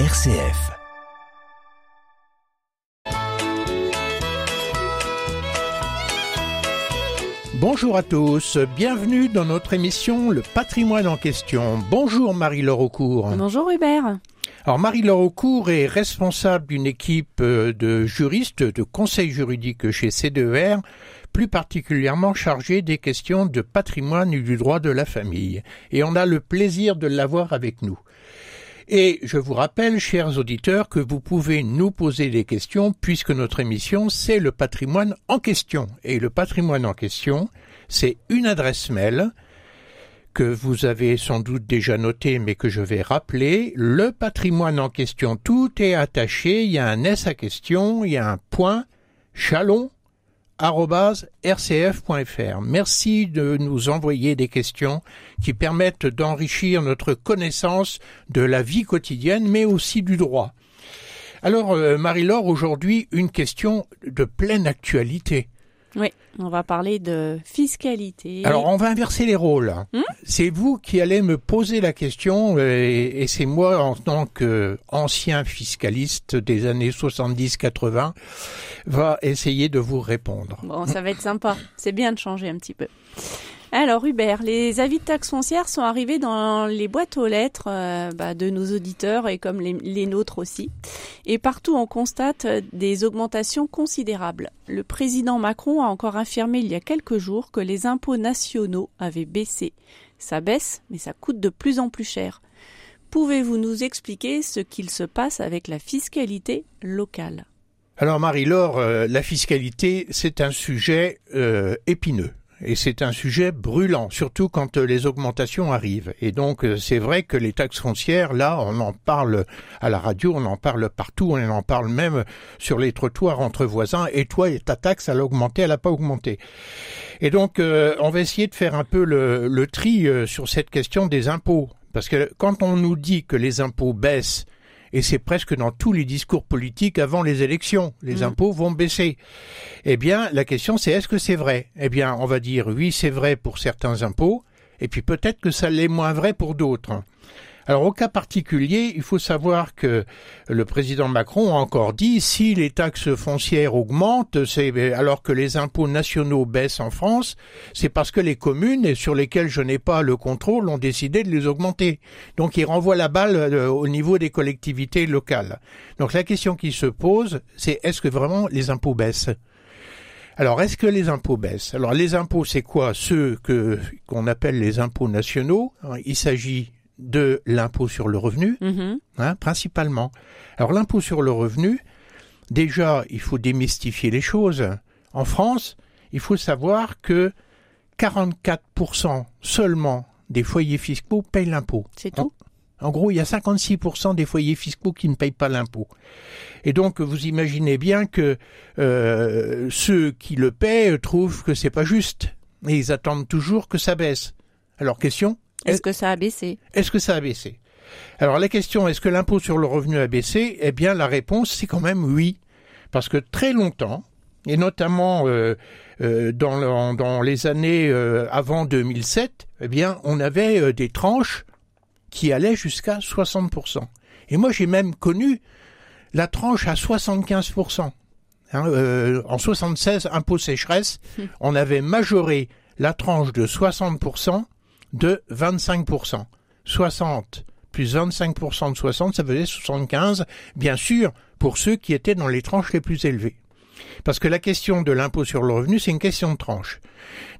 RCF. Bonjour à tous, bienvenue dans notre émission Le patrimoine en question. Bonjour Marie-Laure Aucourt. Bonjour Hubert. Alors Marie-Laure Aucourt est responsable d'une équipe euh, de juristes de conseil juridique chez CDER, plus particulièrement chargée des questions de patrimoine et du droit de la famille. Et on a le plaisir de l'avoir avec nous. Et je vous rappelle, chers auditeurs, que vous pouvez nous poser des questions puisque notre émission, c'est le patrimoine en question. Et le patrimoine en question, c'est une adresse mail que vous avez sans doute déjà noté mais que je vais rappeler. Le patrimoine en question, tout est attaché. Il y a un S à question, il y a un point, chalon, rcf.fr. Merci de nous envoyer des questions qui permettent d'enrichir notre connaissance de la vie quotidienne, mais aussi du droit. Alors, euh, Marie-Laure, aujourd'hui, une question de pleine actualité. Oui, on va parler de fiscalité. Alors, on va inverser les rôles. Hmm c'est vous qui allez me poser la question euh, et, c'est moi, en tant qu'ancien fiscaliste des années 70-80, va essayer de vous répondre. Bon, ça va être sympa. C'est bien de changer un petit peu. Alors Hubert, les avis de taxes foncières sont arrivés dans les boîtes aux lettres euh, bah, de nos auditeurs et comme les, nôtres aussi. Et partout on constate euh, des augmentations considérables. Le président Macron a encore affirmé il y a quelques jours que les impôts nationaux avaient baissé. Ça baisse, mais ça coûte de plus en plus cher. Pouvez-vous nous expliquer ce qu'il se passe avec la fiscalité locale? Alors Marie-Laure, euh, la fiscalité, c'est un sujet épineux et c'est un sujet brûlant, surtout quand euh, les augmentations arrivent. Et donc euh, c'est vrai que les taxes foncières, là, on en parle à la radio, on en parle partout, on en parle même sur les trottoirs entre voisins. Et toi, ta taxe, elle a augmenté, elle n'a pas augmenté. Et donc euh, on va essayer de faire un peu le, le tri sur cette question des impôts. Parce que quand on nous dit que les impôts baissent et c'est presque dans tous les discours politiques avant les élections. Les mm. impôts vont baisser. Eh bien, la question c'est est-ce que c'est vrai? Eh bien, on va dire oui, c'est vrai pour certains impôts, et puis peut-être que ça l'est moins vrai pour d'autres. Alors au cas particulier, il faut savoir que le président Macron a encore dit si les taxes foncières augmentent, c'est alors que les impôts nationaux baissent en France, c'est parce que les communes sur lesquelles je n'ai pas le contrôle ont décidé de les augmenter. Donc il renvoie la balle euh, au niveau des collectivités locales. Donc la question qui se pose, c'est est-ce que vraiment les impôts baissent? Alors, est-ce que les impôts baissent? Alors, les impôts, c'est quoi? Ceux que qu'on appelle les impôts nationaux. Il s'agit de l'impôt sur le revenu, mhm. hein, principalement. Alors l'impôt sur le revenu, déjà, il faut démystifier les choses. En France, il faut savoir que 44% seulement des foyers fiscaux payent l'impôt. C'est tout? En, gros, il y a 56% des foyers fiscaux qui ne payent pas l'impôt. Et donc, vous imaginez bien que euh, ceux qui le paient trouvent que c'est pas juste. Et ils attendent toujours que ça baisse. Alors, question est-ce que ça a baissé? Est-ce que ça a baissé? Alors la question, est-ce que l'impôt sur le revenu a baissé? Eh bien la réponse, c'est quand même oui. Parce que très longtemps, et notamment euh, euh, dans, dans, les années euh, avant 2007, eh bien on avait des tranches qui allaient jusqu'à 60%. Et moi j'ai même connu la tranche à 75%. Hein, en 76, impôt sécheresse, on avait majoré la tranche de 60% de 25%. 60 plus 25% de 60, ça faisait 75, bien sûr, pour ceux qui étaient dans les tranches les plus élevées. Parce que la question de l'impôt sur le revenu, c'est une question de tranche.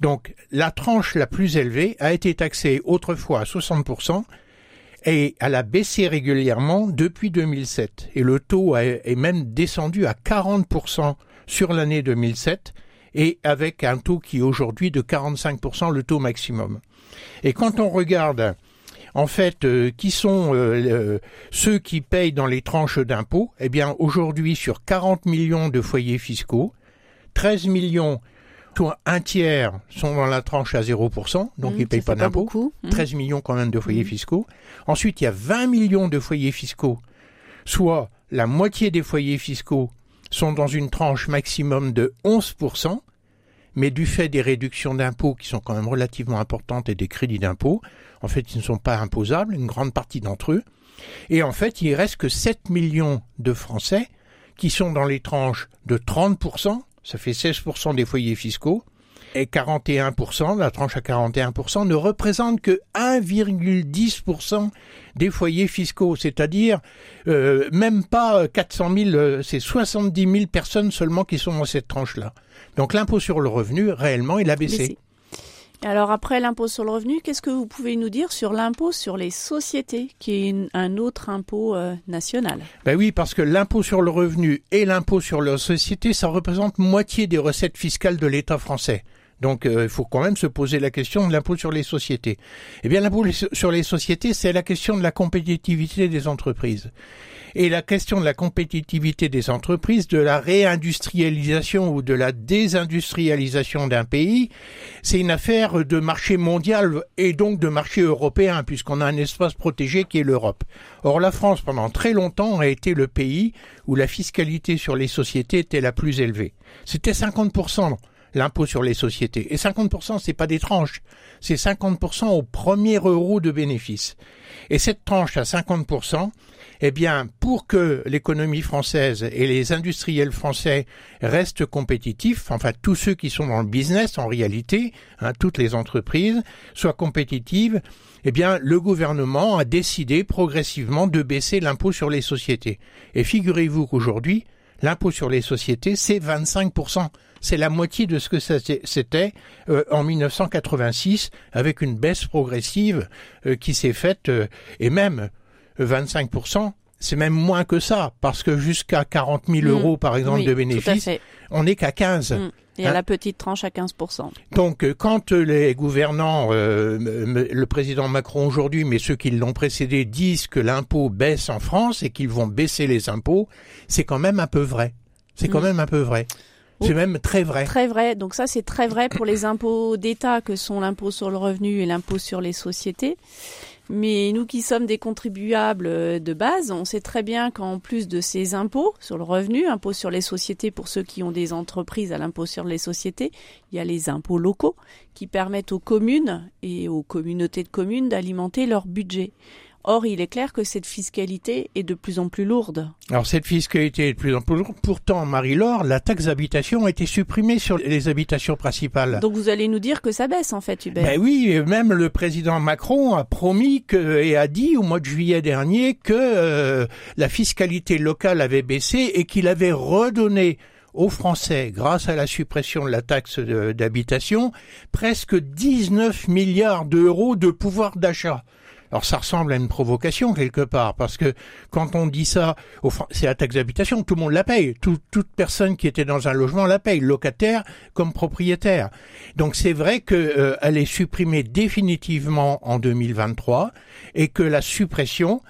Donc, la tranche la plus élevée a été taxée autrefois à 60%, et elle a baissé régulièrement depuis 2007. Et le taux est même descendu à 40% sur l'année 2007, et avec un taux qui est aujourd'hui de 45%, le taux maximum. Et quand on regarde en fait, euh, qui sont euh, ceux qui payent dans les tranches d'impôts Eh bien, aujourd'hui, sur 40 millions de foyers fiscaux, 13 millions, soit un tiers, sont dans la tranche à 0%, donc mmh, ils ne payent pas d'impôts. 13 mmh. millions quand même de foyers mmh. fiscaux. Ensuite, il y a 20 millions de foyers fiscaux, soit la moitié des foyers fiscaux sont dans une tranche maximum de 11%, mais du fait des réductions d'impôts qui sont quand même relativement importantes et des crédits d'impôts, en fait, ils ne sont pas imposables, une grande partie d'entre eux. Et en fait, il reste que 7 millions de Français qui sont dans les tranches de 30%, ça fait 16% des foyers fiscaux, et 41%, la tranche à 41%, ne représente que 1,10% des foyers fiscaux, c'est-à-dire euh, même pas 400 000, euh, c'est 70 000 personnes seulement qui sont dans cette tranche-là. Donc l'impôt sur le revenu, réellement, il a baissé. Alors après l'impôt sur le revenu, qu'est-ce que vous pouvez nous dire sur l'impôt sur les sociétés, qui est un autre impôt euh, national? Ben oui, parce que l'impôt sur le revenu et l'impôt sur les sociétés, ça représente moitié des recettes fiscales de l'État français. Donc euh, il faut quand même se poser la question de l'impôt sur les sociétés. Eh bien l'impôt sur les sociétés, c'est la question de la compétitivité des entreprises. Et la question de la compétitivité des entreprises, de la réindustrialisation ou de la désindustrialisation d'un pays, c'est une affaire de marché mondial et donc de marché européen, puisqu'on a un espace protégé qui est l'Europe. Or, la France, pendant très longtemps, a été le pays où la fiscalité sur les sociétés était la plus élevée. C'était 50% l'impôt sur les sociétés. Et 50%, c'est pas des tranches. C'est 50% au premier euro de bénéfice. Et cette tranche à 50%, eh bien, pour que l'économie française et les industriels français restent compétitifs, enfin tous ceux qui sont dans le business en réalité, hein, toutes les entreprises soient compétitives, eh bien, le gouvernement a décidé progressivement de baisser l'impôt sur les sociétés. Et figurez-vous qu'aujourd'hui, l'impôt sur les sociétés, c'est 25% c'est la moitié de ce que c'était euh, en 1986, avec une baisse progressive euh, qui s'est faite, euh, et même 25%, c'est même moins que ça, parce que jusqu'à 40 000 mm. euros, par exemple, de bénéfices, on n'est qu'à 15. Mm. Et à hein la petite tranche à 15%. Donc, quand les gouvernants, le président Macron aujourd'hui, mais ceux qui l'ont précédé, disent que l'impôt baisse en France et qu'ils vont baisser les impôts, c'est quand même un peu vrai. C'est quand mm. même un peu vrai. C'est même très vrai. Très vrai. Donc ça, c'est très vrai pour les impôts d'État que sont l'impôt sur le revenu et l'impôt sur les sociétés. Mais nous qui sommes des contribuables de base, on sait très bien qu'en plus de ces impôts sur le revenu, impôts sur les sociétés pour ceux qui ont des entreprises à l'impôt sur les sociétés, il y a les impôts locaux qui permettent aux communes et aux communautés de communes d'alimenter leur budget. Or, il est clair que cette fiscalité est de plus en plus lourde. Alors, cette fiscalité est de plus en plus lourde. Pourtant, Marie-Laure, la taxe d'habitation a été supprimée sur les habitations principales. Donc, vous allez nous dire que ça baisse, en fait, Hubert. Ben oui, même le président Macron a promis que, et a dit au mois de juillet dernier que euh, la fiscalité locale avait baissé et qu'il avait redonné aux Français, grâce à la suppression de la taxe d'habitation, presque 19 milliards d'euros de pouvoir d'achat. Alors ça ressemble à une provocation quelque part, parce que quand on dit ça, c'est la taxe d'habitation, tout le monde la paye. toute personne qui était dans un logement la paye, locataire comme propriétaire. Donc c'est vrai qu'elle euh, est supprimée définitivement en 2023 et que la suppression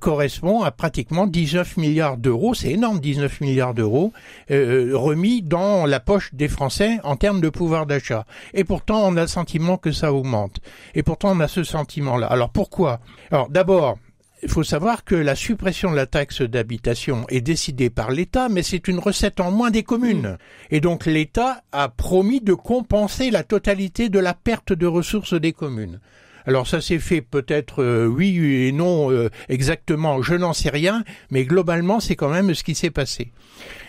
correspond à pratiquement 19 milliards d'euros, c'est énorme, 19 milliards d'euros euh, remis dans la poche des Français en termes de pouvoir d'achat. Et pourtant, on a le sentiment que ça augmente. Et pourtant, on a ce sentiment-là. Alors pourquoi? Alors d'abord, il faut savoir que la suppression de la taxe d'habitation est décidée par l'État, mais c'est une recette en moins des communes. Et donc l'État a promis de compenser la totalité de la perte de ressources des communes. Alors ça s'est fait peut-être euh, oui et non euh, exactement, je n'en sais rien, mais globalement c'est quand même ce qui s'est passé.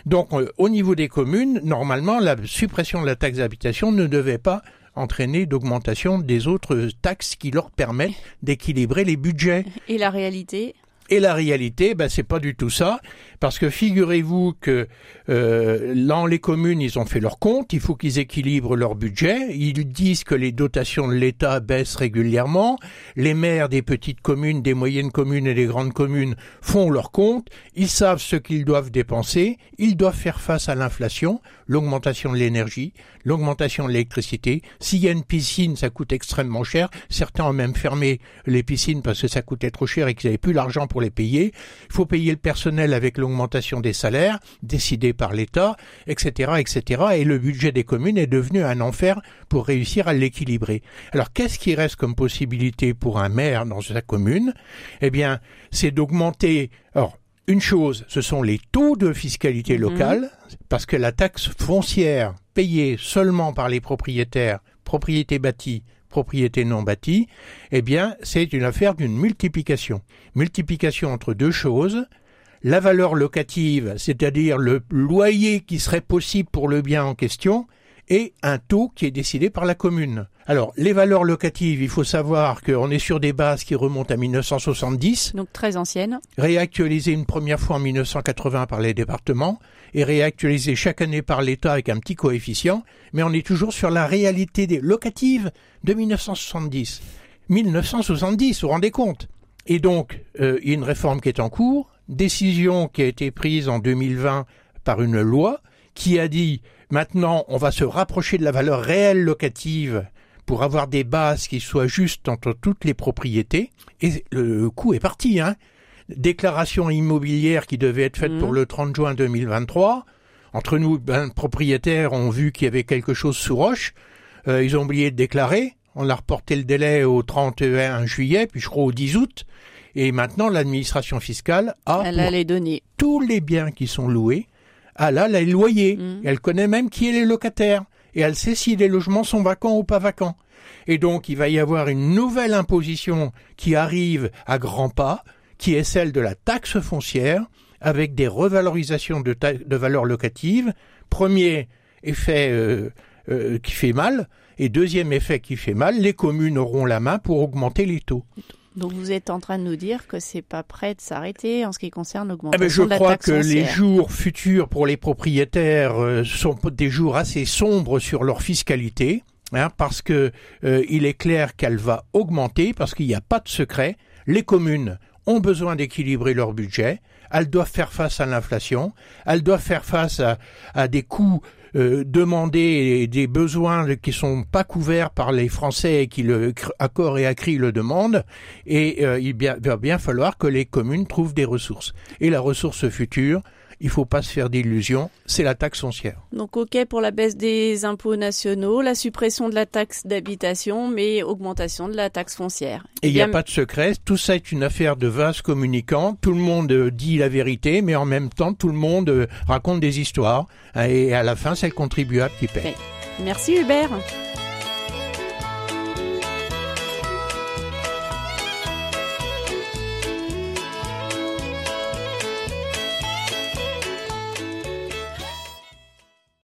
Donc euh, au niveau des communes, normalement la suppression de la taxe d'habitation ne devait pas entraîner d'augmentation des autres taxes qui leur permettent d'équilibrer les budgets. Et la réalité et la réalité, ben, c'est pas du tout ça, parce que figurez-vous que euh, dans les communes, ils ont fait leur compte, il faut qu'ils équilibrent leur budget, ils disent que les dotations de l'État baissent régulièrement, les maires des petites communes, des moyennes communes et des grandes communes font leur compte, ils savent ce qu'ils doivent dépenser, ils doivent faire face à l'inflation, l'augmentation de l'énergie, l'augmentation de l'électricité. S'il y a une piscine, ça coûte extrêmement cher. Certains ont même fermé les piscines parce que ça coûtait trop cher et qu'ils n'avaient plus l'argent pour les payer. Il faut payer le personnel avec l'augmentation des salaires décidée par l'État, etc., etc. Et le budget des communes est devenu un enfer pour réussir à l'équilibrer. Alors qu'est-ce qui reste comme possibilité pour un maire dans sa commune? Eh bien, c'est d'augmenter. Alors, une chose, ce sont les taux de fiscalité mhm. locale parce que la taxe foncière payée seulement par les propriétaires, propriété bâtie, propriété non bâtie, eh bien, c'est une affaire d'une multiplication. Multiplication entre deux choses, la valeur locative, c'est-à-dire le loyer qui serait possible pour le bien en question, et un taux qui est décidé par la commune. Alors, les valeurs locatives, il faut savoir qu'on est sur des bases qui remontent à 1970. Donc très anciennes. Réactualisées une première fois en 1980 par les départements et réactualisées chaque année par l'État avec un petit coefficient, mais on est toujours sur la réalité des locatives de 1970. 1970, vous vous rendez compte? Et donc, euh, il y a une réforme qui est en cours, décision qui a été prise en 2020 par une loi qui a dit maintenant on va se rapprocher de la valeur réelle locative pour avoir des bases qui soient justes entre toutes les propriétés. Et le coup est parti. Hein. Déclaration immobilière qui devait être faite pour mmh. le 30 juin 2023. Entre nous, ben, propriétaires ont vu qu'il y avait quelque chose sous roche. Euh, ils ont oublié de déclarer. On a reporté le délai au 31 juillet, puis je crois au 10 août. Et maintenant, l'administration fiscale a les données. tous les biens qui sont loués ah là, les loyers. Mmh. Elle connaît même qui est les locataires. Et elle sait si les logements sont vacants ou pas vacants. Et donc, il va y avoir une nouvelle imposition qui arrive à grands pas, qui est celle de la taxe foncière, avec des revalorisations de, valeurs locatives. Premier effet euh, euh, qui fait mal, et deuxième effet qui fait mal, les communes auront la main pour augmenter les taux. Donc vous êtes en train de nous dire que c'est pas prêt de s'arrêter en ce qui concerne l'augmentation eh ben, de la taxe Je crois que les jours futurs pour les propriétaires euh, sont des jours assez sombres sur leur fiscalité, hein, parce que euh, il est clair qu'elle va augmenter, parce qu'il n'y a pas de secret. Les communes ont besoin d'équilibrer leur budget, elles doivent faire face à l'inflation, elles doivent faire face à, à des coûts euh, demander des besoins qui sont pas couverts par les Français et qui le accord et acquis le demandent. Et euh, il va bien falloir que les communes trouvent des ressources. Et la ressource future il faut pas se faire d'illusions, c'est la taxe foncière. Donc ok pour la baisse des impôts nationaux, la suppression de la taxe d'habitation, mais augmentation de la taxe foncière. Et il n'y a pas de secret, tout ça est une affaire de vases communicants, tout le monde euh, dit la vérité, mais en même temps tout le monde euh, raconte des histoires, et à la fin c'est le contribuable qui paie. Merci Hubert.